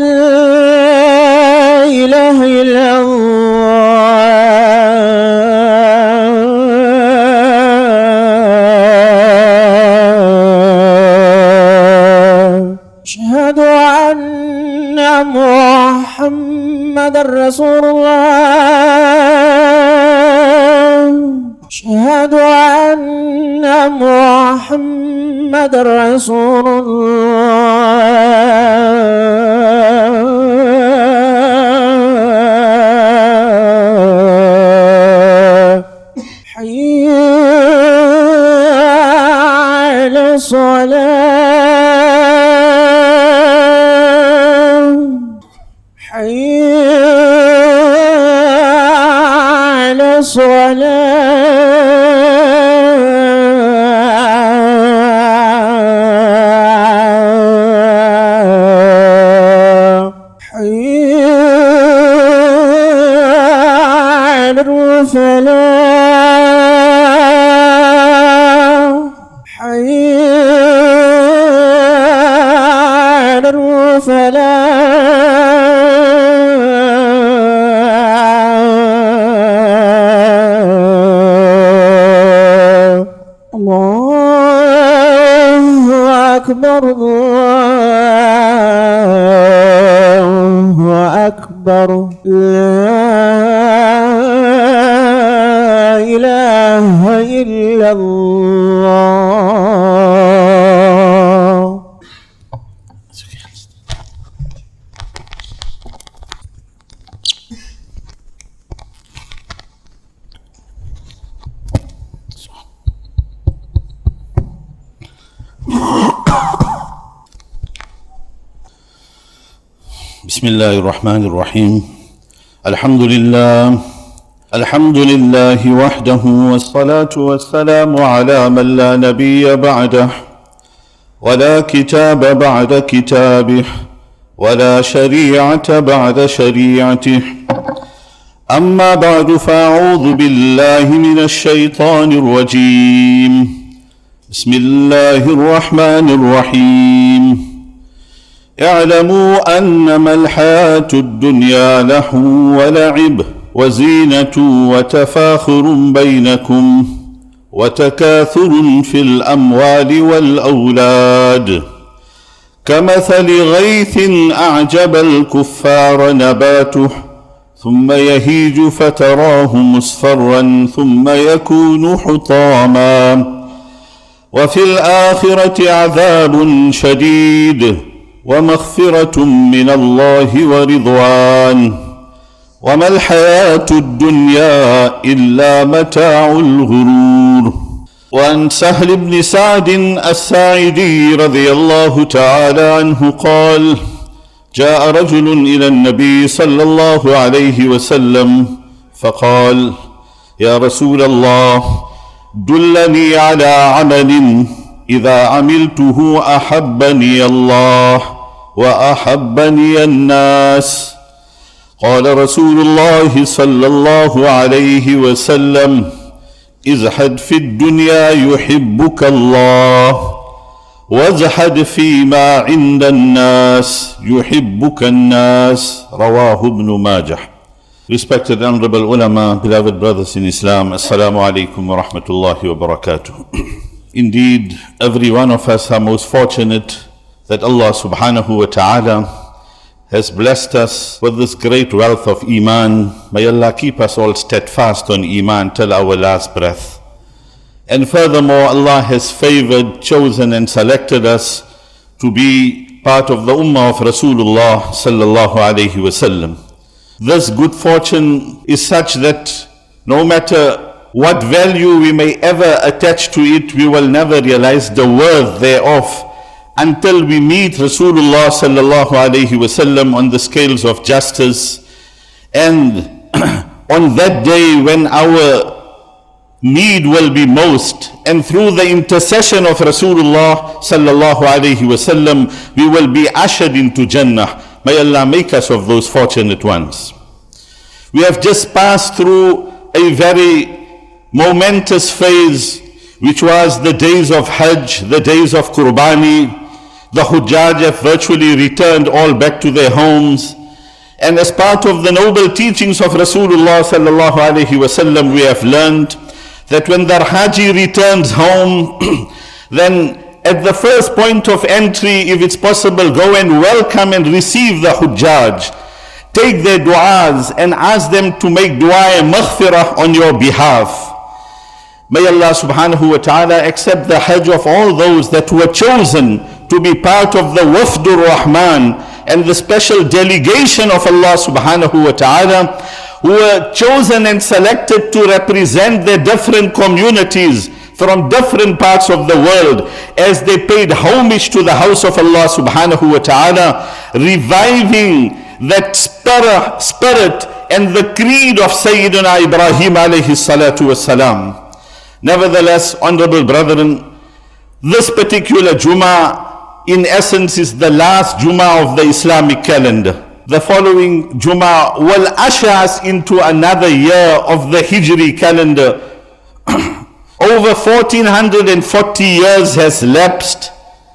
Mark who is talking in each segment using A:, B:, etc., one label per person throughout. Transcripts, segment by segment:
A: لا إله إلا الله أشهد أن محمد رسول الله أشهد أن محمد رسول الله حي على الصلاة No. بسم الله الرحمن الرحيم الحمد لله الحمد لله وحده والصلاة والسلام على من لا نبي بعده ولا كتاب بعد كتابه ولا شريعة بعد شريعته أما بعد فأعوذ بالله من الشيطان الرجيم بسم الله الرحمن الرحيم اعلموا انما الحياه الدنيا لهو ولعب وزينه وتفاخر بينكم وتكاثر في الاموال والاولاد كمثل غيث اعجب الكفار نباته ثم يهيج فتراه مصفرا ثم يكون حطاما وفي الاخره عذاب شديد ومغفره من الله ورضوان وما الحياه الدنيا الا متاع الغرور وعن سهل بن سعد الساعدي رضي الله تعالى عنه قال جاء رجل الى النبي صلى الله عليه وسلم فقال يا رسول الله دلني على عمل اذا عملته احبني الله واحبني الناس قال رسول الله صلى الله عليه وسلم ازحد في الدنيا يحبك الله وازحد فيما عند الناس يحبك الناس رواه ابن ماجه Respected honorable ulama, beloved brothers in Islam, Assalamu alaikum wa rahmatullahi wa barakatuh. Indeed, every one of us are most fortunate that Allah subhanahu wa ta'ala has blessed us with this great wealth of Iman. May Allah keep us all steadfast on Iman till our last breath. And furthermore, Allah has favored, chosen, and selected us to be part of the Ummah of Rasulullah sallallahu alayhi wasallam. This good fortune is such that no matter what value we may ever attach to it, we will never realize the worth thereof until we meet Rasulullah sallallahu alayhi wasallam on the scales of justice. And on that day when our need will be most, and through the intercession of Rasulullah sallallahu alayhi wasallam, we will be ushered into Jannah. May Allah make us of those fortunate ones. We have just passed through a very momentous phase, which was the days of Hajj, the days of Qurbani, the Hujjaj have virtually returned all back to their homes. And as part of the noble teachings of Rasulullah sallallahu alaihi wasallam, we have learned that when the Haji returns home, then at the first point of entry, if it's possible, go and welcome and receive the Hujjaj. Take their du'as and ask them to make du'a and maghfirah on your behalf. May Allah subhanahu wa ta'ala accept the Hajj of all those that were chosen to be part of the Wafdur Rahman and the special delegation of Allah subhanahu wa ta'ala who were chosen and selected to represent their different communities from different parts of the world as they paid homage to the house of Allah subhanahu wa ta'ala, reviving that spirit and the creed of Sayyidina Ibrahim alayhi salatu wasalam. Nevertheless, honorable brethren, this particular Jummah in essence is the last Juma of the Islamic calendar. The following Juma will usher us into another year of the Hijri calendar. Over 1440 years has lapsed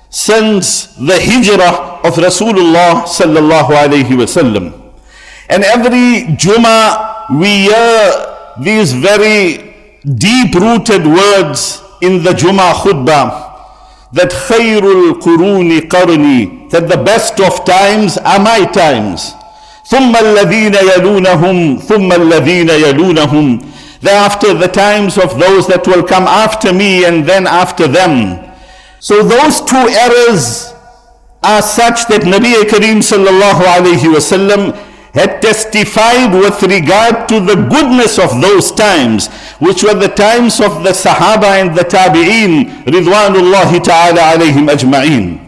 A: since the Hijrah of Rasulullah sallallahu alayhi wasallam. And every Juma we hear these very deep rooted words in the Juma khutbah that khairul quruni qarni, that the best of times are my times. ثم الذين يلونهم ثم الذين يلونهم thereafter the times of those that will come after me and then after them. So those two errors are such that Nabi Kareem sallallahu alayhi wasallam had testified with regard to the goodness of those times, which were the times of the Sahaba and the Tabi'een, Ridwanullahi ta'ala alayhim ajma'een.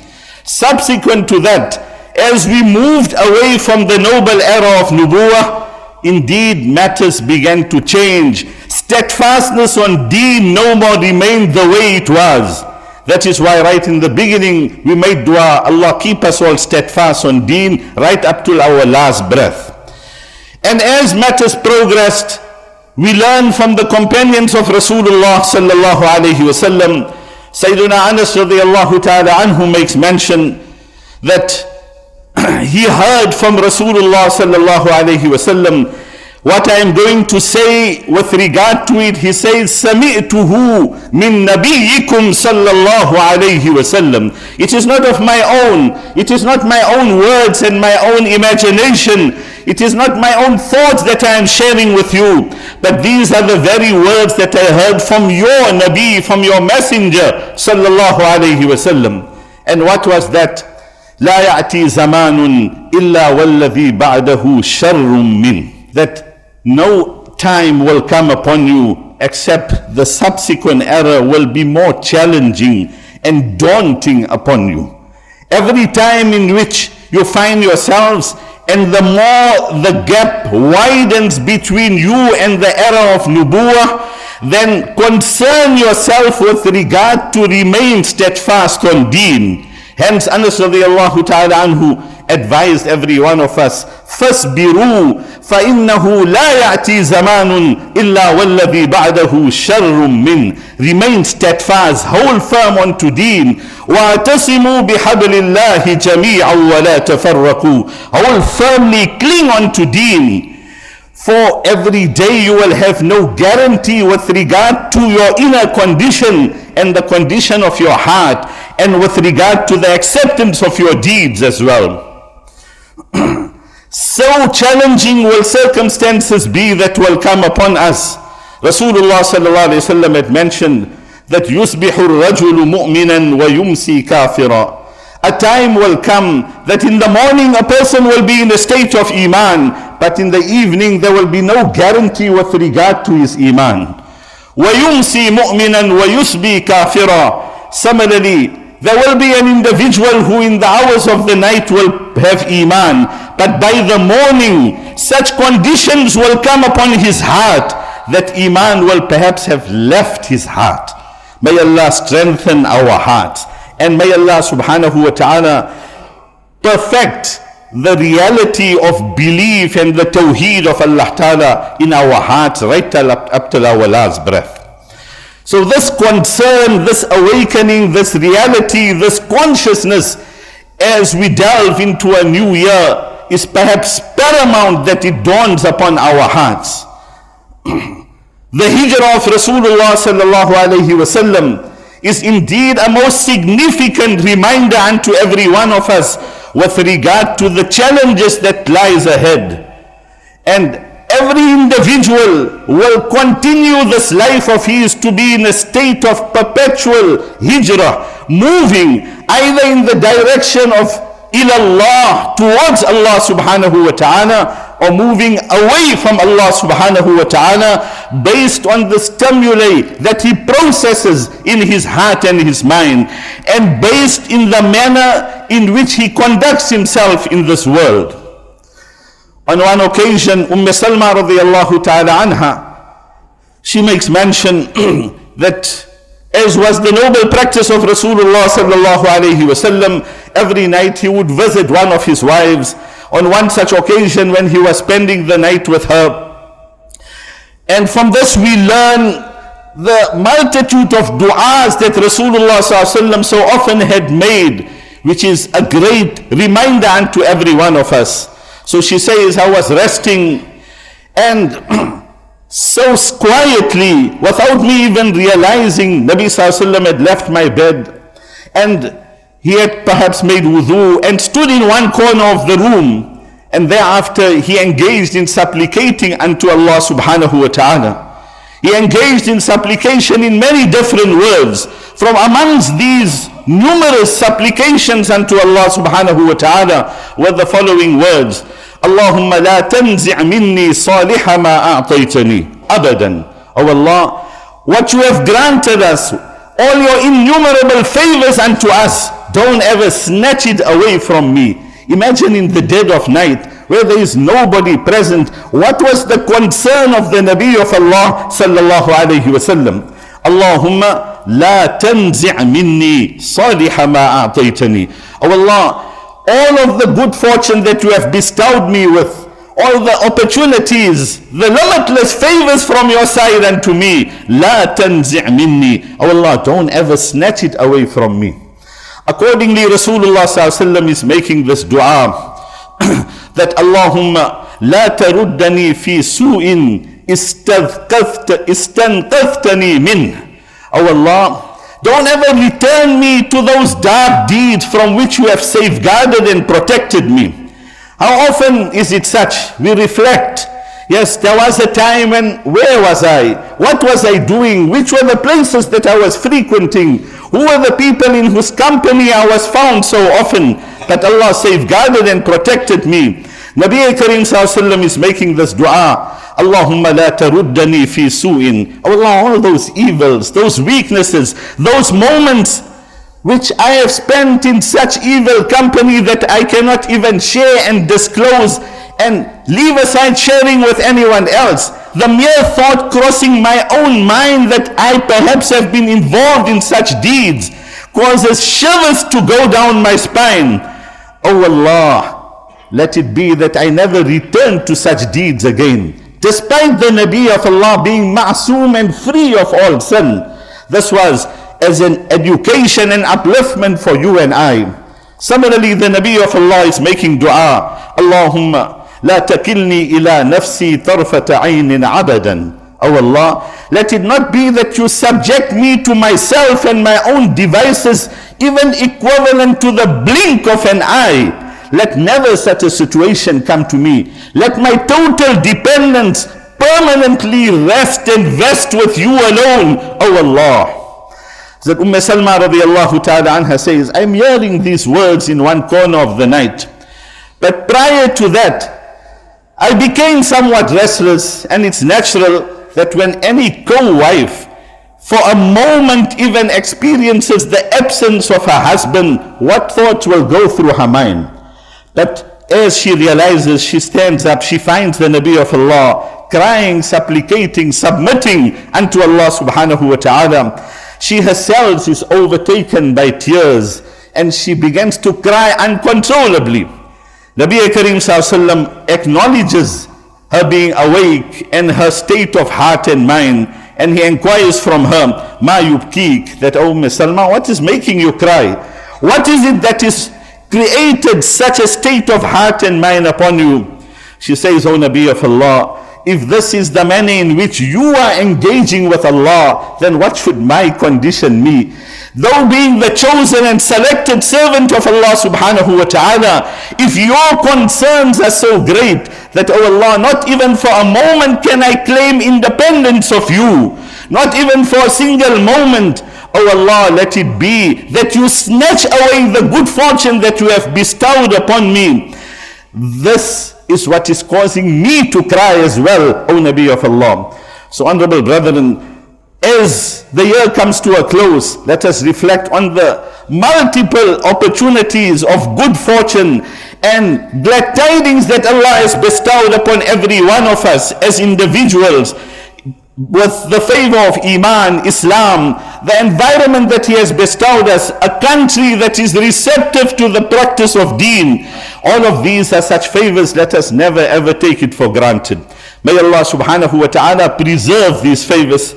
A: Subsequent to that, as we moved away from the noble era of Nubuwa, indeed matters began to change. Steadfastness on deen no more remained the way it was. That is why right in the beginning we made dua, Allah keep us all steadfast on deen right up till our last breath. And as matters progressed, we learn from the companions of Rasulullah sallallahu alayhi wasallam, Sayyidina Anas radiallahu ta'ala anhu makes mention that he heard from Rasulullah sallallahu alayhi wasallam what I'm going to say with regard to it, he says, سَمِئْتُهُ مِن نَبِيِّكُمْ صَلَّى اللَّهُ عَلَيْهِ وَسَلَّمْ It is not of my own. It is not my own words and my own imagination. It is not my own thoughts that I am sharing with you. But these are the very words that I heard from your Nabi, from your messenger, sallallahu alayhi wasallam. And what was that? لا يأتي زمان إلا والذي بعده شر من. That no time will come upon you except the subsequent error will be more challenging and daunting upon you. Every time in which you find yourselves and the more the gap widens between you and the error of Nubuwa, then concern yourself with regard to remain steadfast on deen. Hence, Anas radiallahu ta'ala anhu advised every one of us فاصبروا فإنه لا يأتي زمان إلا والذي بعده شر من remain steadfast hold firm unto deen واعتصموا بحبل الله جميعا ولا تفرقوا hold firmly cling unto deen For every day you will have no guarantee with regard to your inner condition and the condition of your heart, and with regard to the acceptance of your deeds as well. so challenging will circumstances be that will come upon us. Rasulullah sallallahu alayhi wasallam had mentioned that يُصْبِحُ الرَّجُلُ مُؤْمِنًا وَيُمْسِي كَافِرًا a time will come that in the morning a person will be in a state of iman, but in the evening there will be no guarantee with regard to his iman. وَيُمْسِي مُؤْمِنًا وَيُسْبِي كَافِرًا Similarly, there will be an individual who in the hours of the night will have Iman, but by the morning, such conditions will come upon his heart that Iman will perhaps have left his heart. May Allah strengthen our hearts, and may Allah subhanahu wa ta'ala perfect the reality of belief and the tawheed of Allah ta'ala in our hearts right up, up till our last breath. So, this concern, this awakening, this reality, this consciousness, as we delve into a new year, is perhaps paramount that it dawns upon our hearts. the hijrah of Rasulullah sallallahu alaihi wasallam is indeed a most significant reminder unto every one of us with regard to the challenges that lies ahead. And every individual will continue this life of his to be in a state of perpetual hijrah, moving either in the direction of ilallah, towards Allah subhanahu wa ta'ala, or moving away from Allah subhanahu wa ta'ala based on the stimuli that he processes in his heart and his mind, and based in the manner in which he conducts himself in this world. On one occasion, Umm Salma radiallahu ta'ala anha, she makes mention that as was the noble practice of Rasulullah sallallahu alayhi wasallam, every night he would visit one of his wives. On one such occasion when he was spending the night with her. And from this we learn the multitude of du'as that Rasulullah sallallahu so often had made, which is a great reminder unto every one of us. So she says, I was resting and so quietly, without me even realizing, Nabi Sallallahu had left my bed and he had perhaps made wudu and stood in one corner of the room. And thereafter, he engaged in supplicating unto Allah subhanahu wa ta'ala. He engaged in supplication in many different words. From amongst these numerous supplications unto Allah subhanahu wa ta'ala with the following words اللهم لا تنزع مني صالح ما أعطيتني أبدا Oh Allah, what you have granted us, all your innumerable favors unto us, don't ever snatch it away from me. Imagine in the dead of night, where there is nobody present, what was the concern of the Nabi of Allah sallallahu alayhi wa sallam? Allahumma La tanzi' minni saliha ma a'taytani. Oh Allah, all of the good fortune that you have bestowed me with, all the opportunities, the limitless favors from your side and to me. La tanzi' minni. Oh Allah, don't ever snatch it away from me. Accordingly, Rasulullah is making this dua that Allahumma la taruddani fi su'in استنقذت استنقذتني منه Oh Allah, don't ever return me to those dark deeds from which you have safeguarded and protected me. How often is it such? We reflect. Yes, there was a time when, where was I? What was I doing? Which were the places that I was frequenting? Who were the people in whose company I was found so often that Allah safeguarded and protected me? Nabi Karim Sallallahu is making this dua. Allahumma la taruddani fi su'in. Oh Allah, all those evils, those weaknesses, those moments which I have spent in such evil company that I cannot even share and disclose and leave aside sharing with anyone else. The mere thought crossing my own mind that I perhaps have been involved in such deeds causes shivers to go down my spine. Oh Allah, let it be that I never return to such deeds again. Despite the Nabi of Allah being ma'soom and free of all sin, this was as an education and upliftment for you and I. Similarly, the Nabi of Allah is making dua, Allahumma la Takilni ila Nafsi طرفة Aynin Abadan. O oh Allah, let it not be that you subject me to myself and my own devices, even equivalent to the blink of an eye. Let never such a situation come to me. Let my total dependence permanently rest and rest with you alone, O Allah. That Umm Salma radiallahu ta'ala anha says, I'm hearing these words in one corner of the night. But prior to that, I became somewhat restless, and it's natural that when any co wife for a moment even experiences the absence of her husband, what thoughts will go through her mind? But as she realizes, she stands up, she finds the Nabi of Allah, crying, supplicating, submitting unto Allah subhanahu wa ta'ala. She herself is overtaken by tears and she begins to cry uncontrollably. Nabi Karim Sallallahu acknowledges her being awake and her state of heart and mind. And he inquires from her, Ma yubkik, that, O oh, Miss Salma, what is making you cry? What is it that is created such a state of heart and mind upon you. She says, O Nabi of Allah, if this is the manner in which you are engaging with Allah, then what should my condition be? Though being the chosen and selected servant of Allah subhanahu wa ta'ala, if your concerns are so great that, oh Allah, not even for a moment can I claim independence of you, not even for a single moment O Allah, let it be that you snatch away the good fortune that you have bestowed upon me. This is what is causing me to cry as well, O Nabi of Allah. So, honorable brethren, as the year comes to a close, let us reflect on the multiple opportunities of good fortune and glad tidings that Allah has bestowed upon every one of us as individuals with the favor of Iman, Islam, the environment that He has bestowed us, a country that is receptive to the practice of deen. All of these are such favors, let us never ever take it for granted. May Allah subhanahu wa ta'ala preserve these favors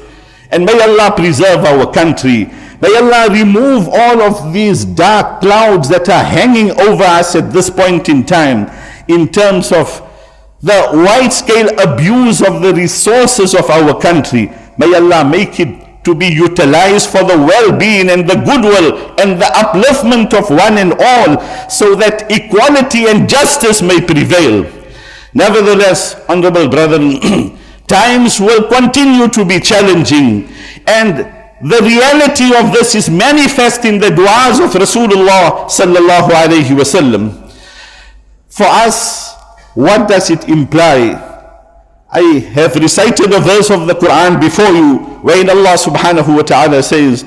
A: and may Allah preserve our country. May Allah remove all of these dark clouds that are hanging over us at this point in time in terms of the wide scale abuse of the resources of our country. May Allah make it to be utilized for the well being and the goodwill and the upliftment of one and all, so that equality and justice may prevail. Nevertheless, honorable brethren, times will continue to be challenging, and the reality of this is manifest in the du'as of Rasulullah sallallahu alaihi wasallam. For us, what does it imply? I have recited a verse of the Quran before you wherein Allah subhanahu wa ta'ala says,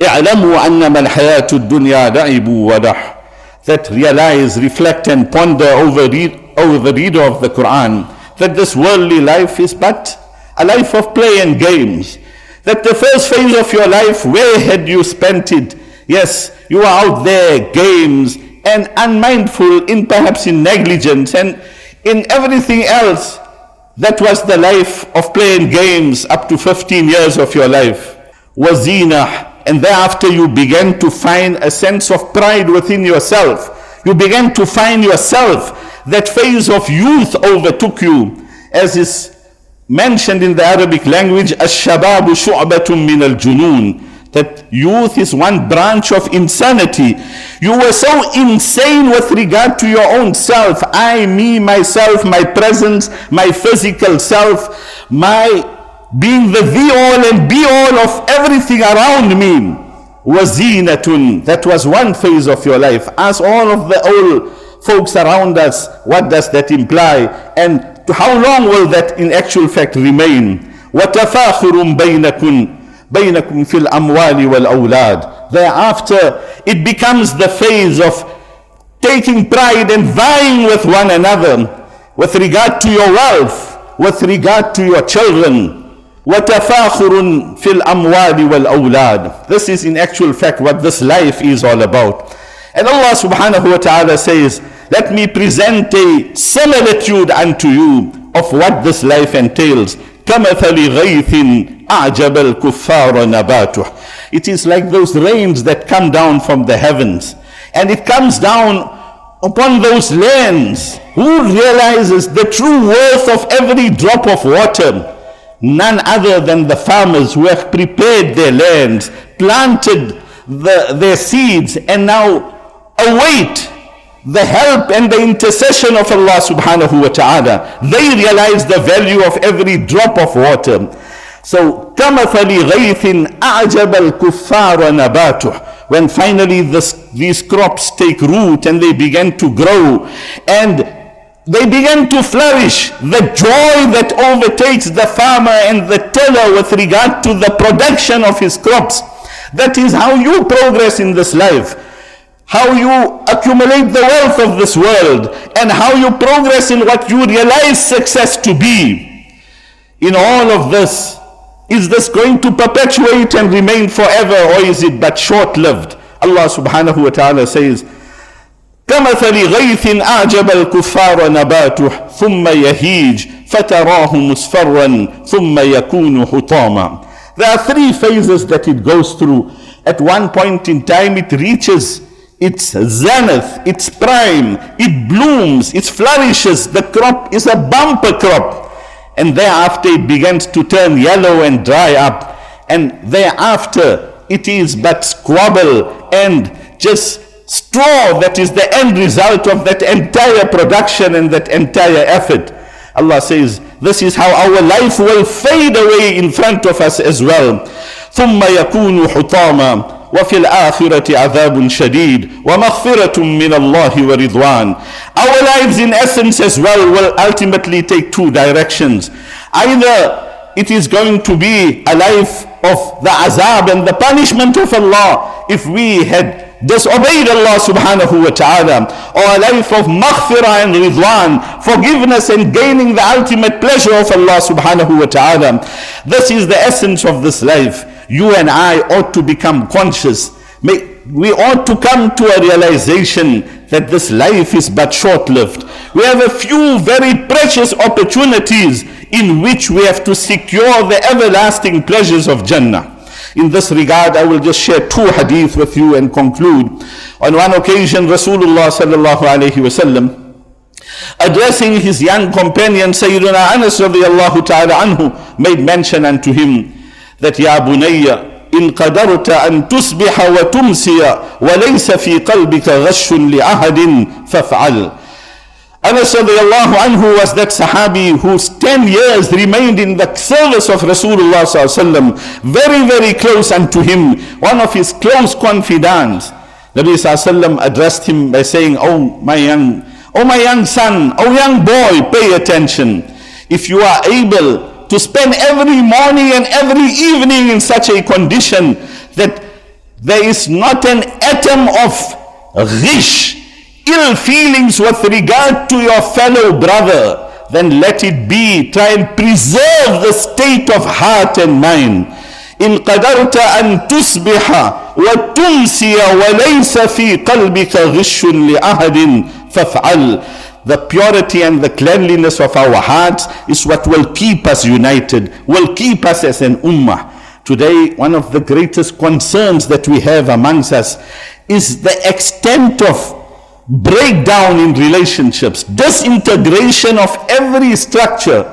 A: اعلموا أنما الحياة الدنيا لعب وضح that realize, reflect and ponder over, read, over the reader of the Quran that this worldly life is but a life of play and games. That the first phase of your life, where had you spent it? Yes, you were out there, games, and unmindful in perhaps in negligence and in everything else. That was the life of playing games up to 15 years of your life. Wazina. And thereafter you began to find a sense of pride within yourself. You began to find yourself. That phase of youth overtook you. As is mentioned in the Arabic language, الشباب شعبة من الجنون that youth is one branch of insanity. You were so insane with regard to your own self. I, me, myself, my presence, my physical self, my being the be all and be all of everything around me. Was Wazinatun. That was one phase of your life. As all of the old folks around us, what does that imply? And how long will that in actual fact remain? وَتَفَاخُرٌ بَيْنَكُنْ بينكم في الأموال والأولاد thereafter it becomes the phase of taking pride and vying with one another with regard to your wealth with regard to your children وتفاخر في الأموال والأولاد this is in actual fact what this life is all about and Allah subhanahu wa ta'ala says let me present a similitude unto you of what this life entails كمثل غيث kuffar nabatuh. It is like those rains that come down from the heavens. And it comes down upon those lands. Who realizes the true worth of every drop of water? None other than the farmers who have prepared their lands, planted the, their seeds, and now await the help and the intercession of Allah subhanahu wa ta'ala. They realize the value of every drop of water. So, كَمَثَلِ غَيْثٍ أَعْجَبَ الْكُفَّارَ نَبَاتُهُ When finally this, these crops take root and they begin to grow and they begin to flourish. The joy that overtakes the farmer and the tiller with regard to the production of his crops. That is how you progress in this life. How you accumulate the wealth of this world and how you progress in what you realize success to be. In all of this, is this going to perpetuate and remain forever or is it but short lived? Allah subhanahu wa ta'ala says, كمثل غيث أعجب الكفار نباته ثم يهيج فتراه مصفرا ثم يكون حطاما There are three phases that it goes through. At one point in time it reaches its zenith, its prime, it blooms, it flourishes, the crop is a bumper crop and thereafter it begins to turn yellow and dry up, and thereafter it is but squabble and just straw that is the end result of that entire production and that entire effort. Allah says, This is how our life will fade away in front of us as well. ثم يكون حطاما وفي الآخرة عذاب شديد ومغفرة من الله ورضوان Our lives in essence as well will ultimately take two directions. Either it is going to be a life of the azab and the punishment of Allah if we had disobeyed Allah subhanahu wa ta'ala, or a life of maghfirah and ridwan, forgiveness and gaining the ultimate pleasure of Allah subhanahu wa ta'ala. This is the essence of this life you and I ought to become conscious. May, we ought to come to a realization that this life is but short lived. We have a few very precious opportunities in which we have to secure the everlasting pleasures of Jannah. In this regard, I will just share two hadith with you and conclude. On one occasion, Rasulullah sallallahu alayhi wasallam addressing his young companion Sayyidina Anas radiallahu ta'ala anhu made mention unto him that Ya Bunayya, إن قدرت أن تصبح وتمسي وليس في قلبك غش لأحد فافعل Anas radiallahu anhu was that Sahabi whose 10 years remained in the service of Rasulullah sallallahu very very close unto him, one of his close confidants. Nabi sallallahu addressed him by saying, Oh my young, oh my young son, oh young boy, pay attention. If you are able to spend every morning and every evening in such a condition that there is not an atom of rish, ill feelings with regard to your fellow brother, then let it be. Try and preserve the state of heart and mind. إن قدرت أن تصبح وتمسي وليس في قلبك غش لأحد فافعل the purity and the cleanliness of our hearts is what will keep us united, will keep us as an ummah. Today, one of the greatest concerns that we have amongst us is the extent of breakdown in relationships, disintegration of every structure,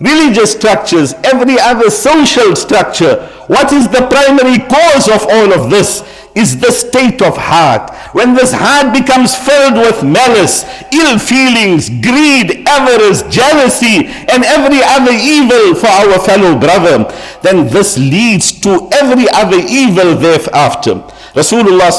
A: religious structures, every other social structure. What is the primary cause of all of this? is the state of heart. When this heart becomes filled with malice, ill feelings, greed, avarice, jealousy, and every other evil for our fellow brother, then this leads to every other evil thereafter. Rasulullah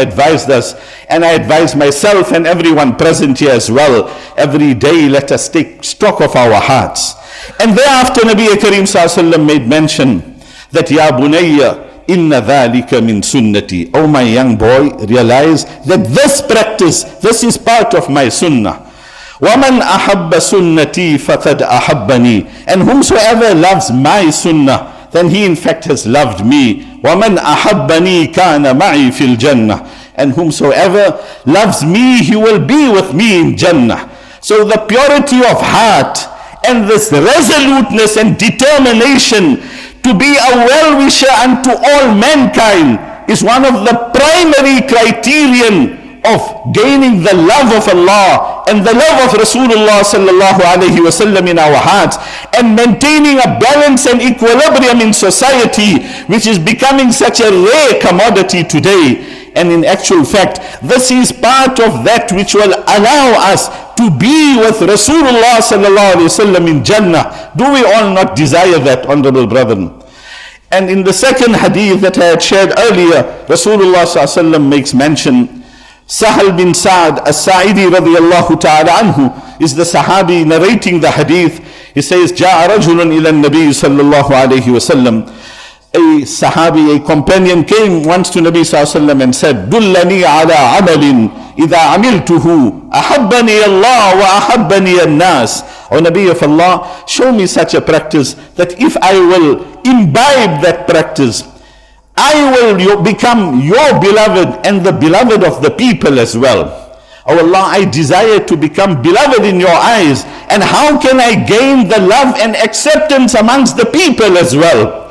A: advised us, and I advise myself and everyone present here as well. Every day, let us take stock of our hearts. And thereafter, Nabi Karim made mention that, Ya Bunayya, Inna dhalika min sunnati. Oh, my young boy, realize that this practice, this is part of my sunnah. وَمَنْ أَحَبَّ سُنَّتِي فَقَدْ أَحَبَّنِي And whomsoever loves my sunnah, then he in fact has loved me. وَمَنْ أَحَبَّنِي كَانَ مَعِي فِي الْجَنَّةِ And whomsoever loves me, he will be with me in Jannah. So the purity of heart and this resoluteness and determination to be a well wisher unto all mankind is one of the primary criterion of gaining the love of Allah and the love of Rasulullah sallallahu alaihi wasallam in our hearts and maintaining a balance and equilibrium in society which is becoming such a rare commodity today and in actual fact, this is part of that which will allow us to be with Rasulullah sallallahu alayhi wasallam in Jannah. Do we all not desire that, honorable brethren? And in the second hadith that I had shared earlier, Rasulullah sallallahu alayhi wasallam makes mention Sahal bin Sa'ad as-Sa'idi radiAllahu ta'ala anhu is the Sahabi narrating the hadith. He says, جاء رجل إلى النبي صلى الله عليه وسلم a Sahabi, a companion came once to Nabi Sallallahu and said, Dullani ala amalin إِذَا عَمِلْتُهُ أَحَبَّنِيَ اللَّهُ وَأَحَبَّنِيَ nas O Nabi of Allah, show me such a practice that if I will imbibe that practice, I will become your beloved and the beloved of the people as well. Oh Allah, I desire to become beloved in your eyes. And how can I gain the love and acceptance amongst the people as well?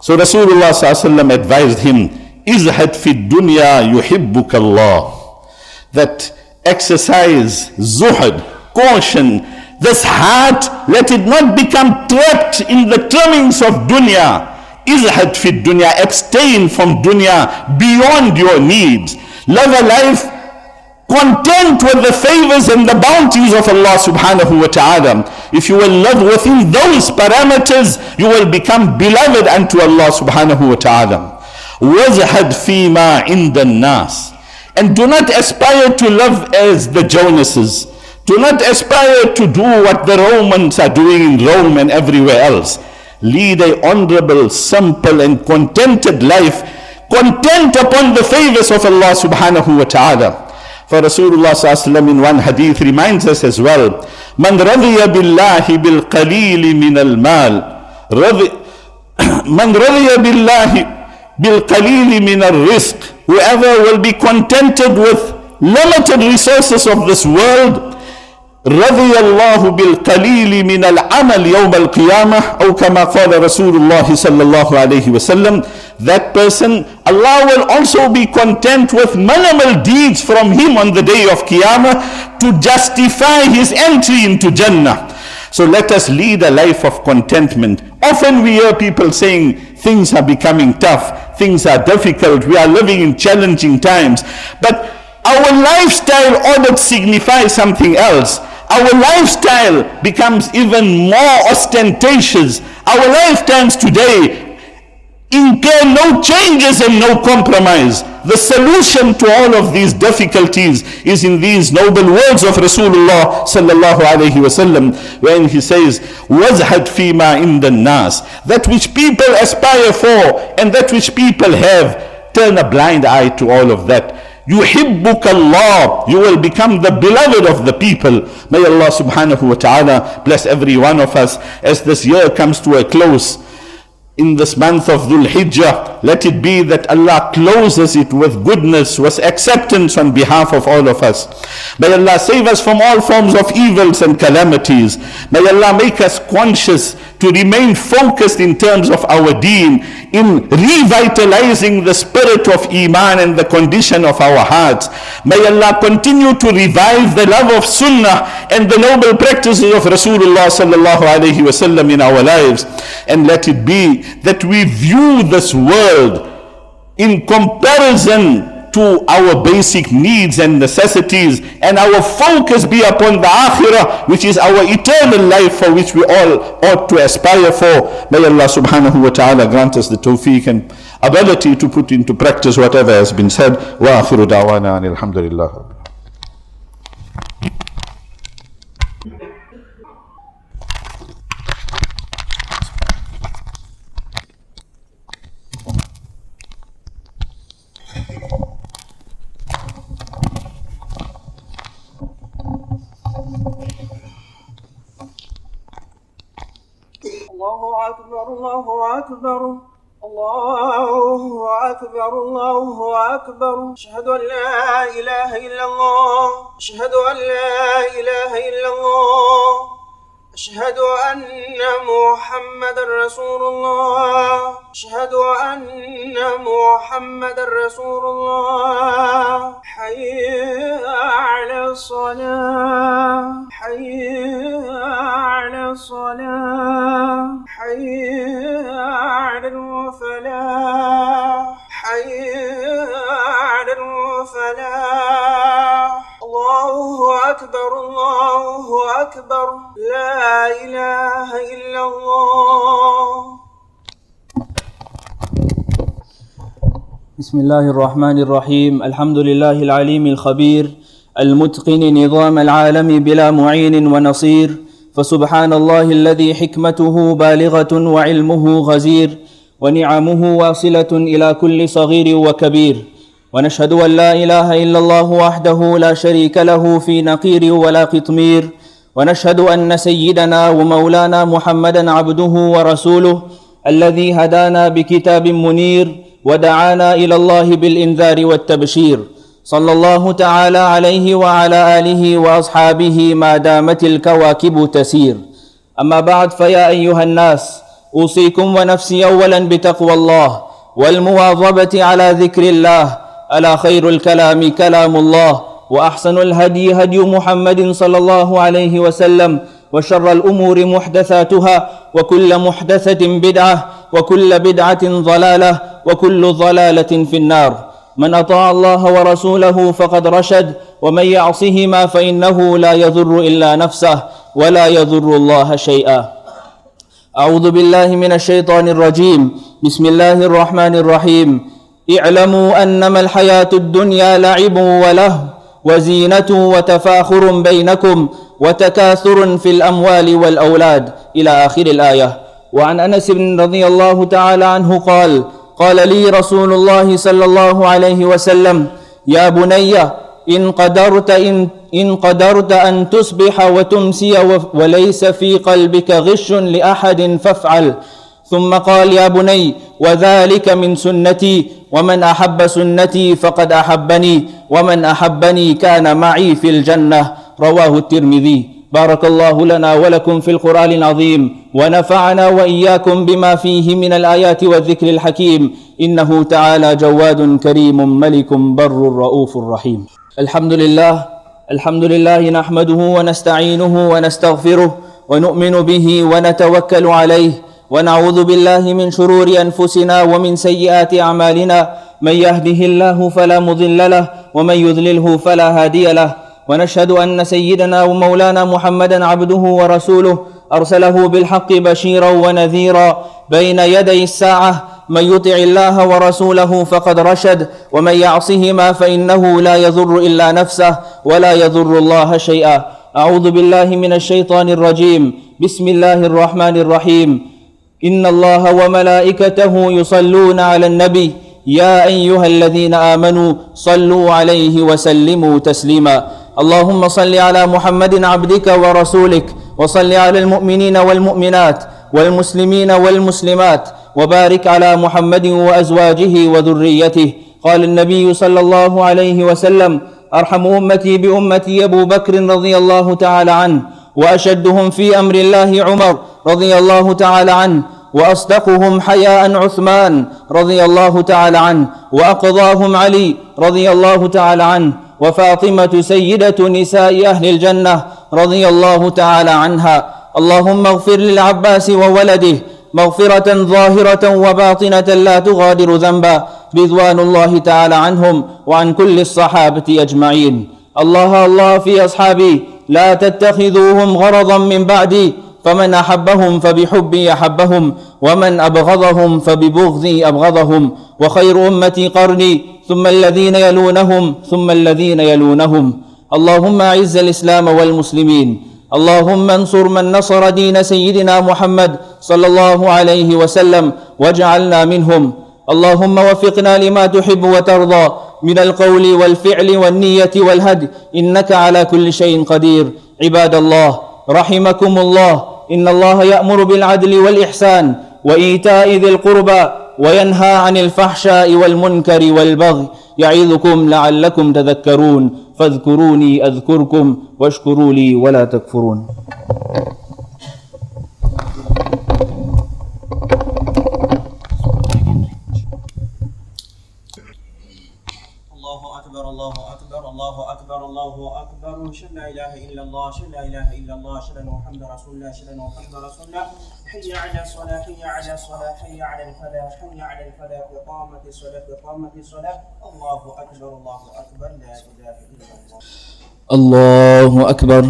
A: So Rasulullah sallallahu advised him, Izhad fi dunya yuhibbukallah. That exercise, zuhud, caution, this heart, let it not become trapped in the trimmings of dunya. Izhad fi dunya, abstain from dunya beyond your needs. Love a life content with the favors and the bounties of Allah subhanahu wa ta'ala. If you will live within those parameters, you will become beloved unto Allah subhanahu wa ta'ala. وَزْهَدْ فِي in the nas, And do not aspire to love as the Joneses. Do not aspire to do what the Romans are doing in Rome and everywhere else. Lead a honorable, simple and contented life, content upon the favors of Allah subhanahu wa ta'ala. الله صلى الله عليه وسلم in one hadith reminds us as well, من رضي بالله بالقليل من المال رضي من رضي بالله بالقليل من الرزق whoever will be contented with limited resources of this world رضي الله بالقليل من العمل يوم القيامة أو كما قال رسول الله صلى الله عليه وسلم that person, Allah will also be content with minimal deeds from him on the day of Qiyamah to justify his entry into Jannah. So let us lead a life of contentment. Often we hear people saying things are becoming tough, things are difficult, we are living in challenging times. But our lifestyle ought signifies something else. Our lifestyle becomes even more ostentatious. Our lifetimes today in care, no changes and no compromise. The solution to all of these difficulties is in these noble words of Rasulullah sallallahu alayhi wasallam when he says, "Wazhad fima in the nas," that which people aspire for and that which people have, turn a blind eye to all of that. يحبك Allah, you will become the beloved of the people may Allah subhanahu wa ta'ala bless every one of us as this year comes to a close in this month of Dhul Hijjah, let it be that Allah closes it with goodness, with acceptance on behalf of all of us. May Allah save us from all forms of evils and calamities. May Allah make us conscious to remain focused in terms of our deen, in revitalizing the spirit of Iman and the condition of our hearts. May Allah continue to revive the love of Sunnah and the noble practices of Rasulullah sallallahu alayhi wasallam in our lives. And let it be that we view this world in comparison to our basic needs and necessities and our focus be upon the akhirah which is our eternal life for which we all ought to aspire for may allah subhanahu wa ta'ala grant us the tawfiq and ability to put into practice whatever has been said wa akhiru da'wana alhamdulillah
B: الله أكبر الله أكبر الله أكبر أشهد أن لا إله إلا الله أشهد أن لا إله إلا الله أشهد أن محمد رسول الله أشهد أن محمد رسول الله حي على الصلاة حي على الصلاة حي أكبر لا إله إلا الله بسم الله الرحمن الرحيم الحمد لله العليم الخبير المتقن نظام العالم بلا معين ونصير فسبحان الله الذي حكمته بالغة وعلمه غزير ونعمه واصلة إلى كل صغير وكبير ونشهد أن لا إله إلا الله وحده لا شريك له في نقير ولا قطمير ونشهد أن سيدنا ومولانا محمدا عبده ورسوله الذي هدانا بكتاب منير ودعانا إلى الله بالإنذار والتبشير صلى الله تعالى عليه وعلى آله وأصحابه ما دامت الكواكب تسير أما بعد فيا أيها الناس أوصيكم ونفسي أولا بتقوى الله والمواظبة على ذكر الله ألا خير الكلام كلام الله وأحسن الهدي هدي محمد صلى الله عليه وسلم وشر الأمور محدثاتها وكل محدثة بدعة وكل بدعة ضلالة وكل ضلالة في النار من أطاع الله ورسوله فقد رشد ومن يعصهما فإنه لا يضر إلا نفسه ولا يضر الله شيئا أعوذ بالله من الشيطان الرجيم بسم الله الرحمن الرحيم اعلموا أنما الحياة الدنيا لعب ولهو وزينه وتفاخر بينكم وتكاثر في الاموال والاولاد الى اخر الايه وعن انس بن رضي الله تعالى عنه قال قال لي رسول الله صلى الله عليه وسلم يا بني ان قدرت ان ان قدرت ان تصبح وتمسي وليس في قلبك غش لاحد فافعل ثم قال يا بني وذلك من سنتي ومن أحب سنتي فقد أحبني ومن أحبني كان معي في الجنة رواه الترمذي بارك الله لنا ولكم في القرآن العظيم ونفعنا وإياكم بما فيه من الآيات والذكر الحكيم إنه تعالى جواد كريم ملك بر رؤوف رحيم الحمد لله الحمد لله نحمده ونستعينه ونستغفره ونؤمن به ونتوكل عليه ونعوذ بالله من شرور انفسنا ومن سيئات اعمالنا من يهده الله فلا مضل له ومن يضلله فلا هادي له ونشهد ان سيدنا ومولانا محمدا عبده ورسوله ارسله بالحق بشيرا ونذيرا بين يدي الساعه من يطع الله ورسوله فقد رشد ومن يعصهما فانه لا يضر الا نفسه ولا يضر الله شيئا اعوذ بالله من الشيطان الرجيم بسم الله الرحمن الرحيم إن الله وملائكته يصلون على النبي يا أيها الذين آمنوا صلوا عليه وسلموا تسليما اللهم صل على محمد عبدك ورسولك وصل على المؤمنين والمؤمنات والمسلمين والمسلمات وبارك على محمد وأزواجه وذريته قال النبي صلى الله عليه وسلم أرحم أمتي بأمتي أبو بكر رضي الله تعالى عنه وأشدهم في أمر الله عمر رضي الله تعالى عنه واصدقهم حياء عثمان رضي الله تعالى عنه واقضاهم علي رضي الله تعالى عنه وفاطمه سيده نساء اهل الجنه رضي الله تعالى عنها اللهم اغفر للعباس وولده مغفره ظاهره وباطنه لا تغادر ذنبا رضوان الله تعالى عنهم وعن كل الصحابه اجمعين الله الله في اصحابي لا تتخذوهم غرضا من بعدي فمن أحبهم فبحبي أحبهم ومن أبغضهم فببغضي أبغضهم وخير أمتي قرني ثم الذين يلونهم ثم الذين يلونهم اللهم أعز الإسلام والمسلمين اللهم انصر من نصر دين سيدنا محمد صلى الله عليه وسلم واجعلنا منهم اللهم وفقنا لما تحب وترضى من القول والفعل والنية والهدي إنك على كل شيء قدير عباد الله رحمكم الله إن الله يأمر بالعدل والإحسان وإيتاء ذي القربى وينهى عن الفحشاء والمنكر والبغي يعظكم لعلكم تذكرون فاذكروني أذكركم واشكروا لي ولا تكفرون أكبر الله أكبر أشهد لا إله إلا الله أشهد لا إله إلا الله أشهد أن محمد رسول الله أشهد أن محمد رسول الله حي على الصلاة حي على الصلاة حي على الفلاح حي على الفلاح إقامة الصلاة إقامة الصلاة الله أكبر الله أكبر لا إله إلا
C: الله الله أكبر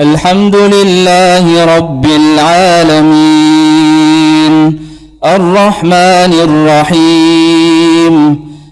C: الحمد لله رب العالمين الرحمن الرحيم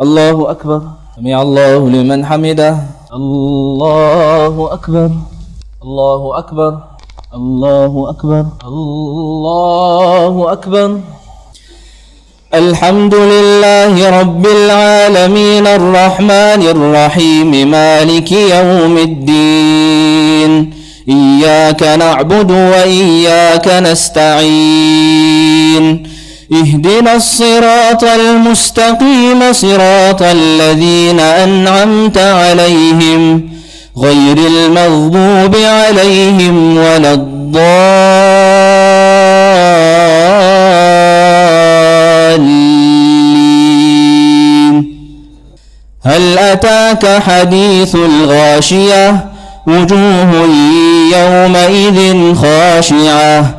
C: الله أكبر سمع الله لمن حمده الله أكبر الله أكبر الله أكبر الله أكبر الحمد لله رب العالمين الرحمن الرحيم مالك يوم الدين إياك نعبد وإياك نستعين اهدنا الصراط المستقيم صراط الذين أنعمت عليهم غير المغضوب عليهم ولا الضالين هل أتاك حديث الغاشية وجوه يومئذ خاشعة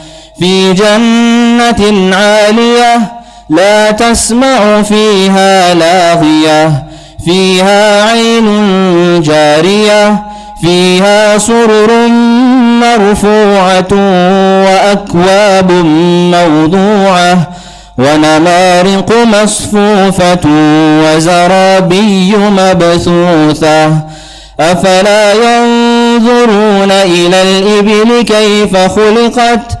C: في جنة عالية لا تسمع فيها لاغية فيها عين جارية فيها سرر مرفوعة وأكواب موضوعة ونمارق مصفوفة وزرابي مبثوثة أفلا ينظرون إلى الإبل كيف خلقت ؟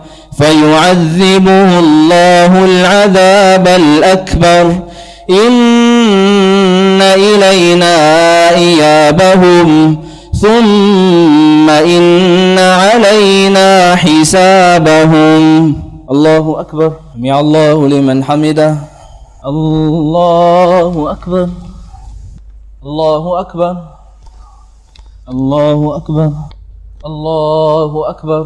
C: فيعذبه الله العذاب الأكبر إن إلينا إيابهم ثم إن علينا حسابهم الله أكبر سمع الله لمن حمده الله أكبر الله أكبر الله أكبر الله أكبر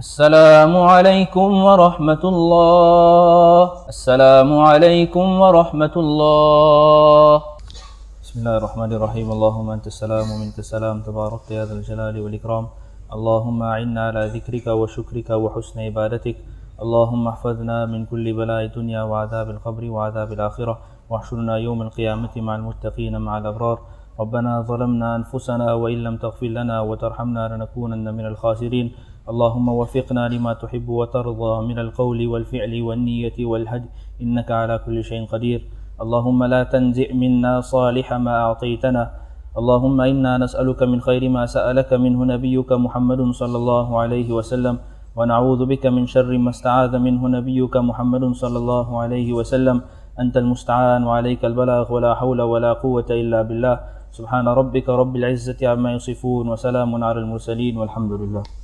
C: السلام عليكم ورحمة الله السلام عليكم ورحمة الله بسم الله الرحمن الرحيم اللهم أنت السلام ومنك السلام تبارك يا ذا الجلال والإكرام اللهم أعنا على ذكرك وشكرك وحسن عبادتك اللهم احفظنا من كل بلاء الدنيا وعذاب القبر وعذاب الآخرة واحشرنا يوم القيامة مع المتقين مع الأبرار ربنا ظلمنا أنفسنا وإن لم تغفر لنا وترحمنا لنكونن من الخاسرين اللهم وفقنا لما تحب وترضى من القول والفعل والنية والهدي إنك على كل شيء قدير اللهم لا تنزع منا صالح ما أعطيتنا اللهم إنا نسألك من خير ما سألك منه نبيك محمد صلى الله عليه وسلم ونعوذ بك من شر ما استعاذ منه نبيك محمد صلى الله عليه وسلم أنت المستعان وعليك البلاغ ولا حول ولا قوة إلا بالله سبحان ربك رب العزة عما يصفون وسلام على المرسلين والحمد لله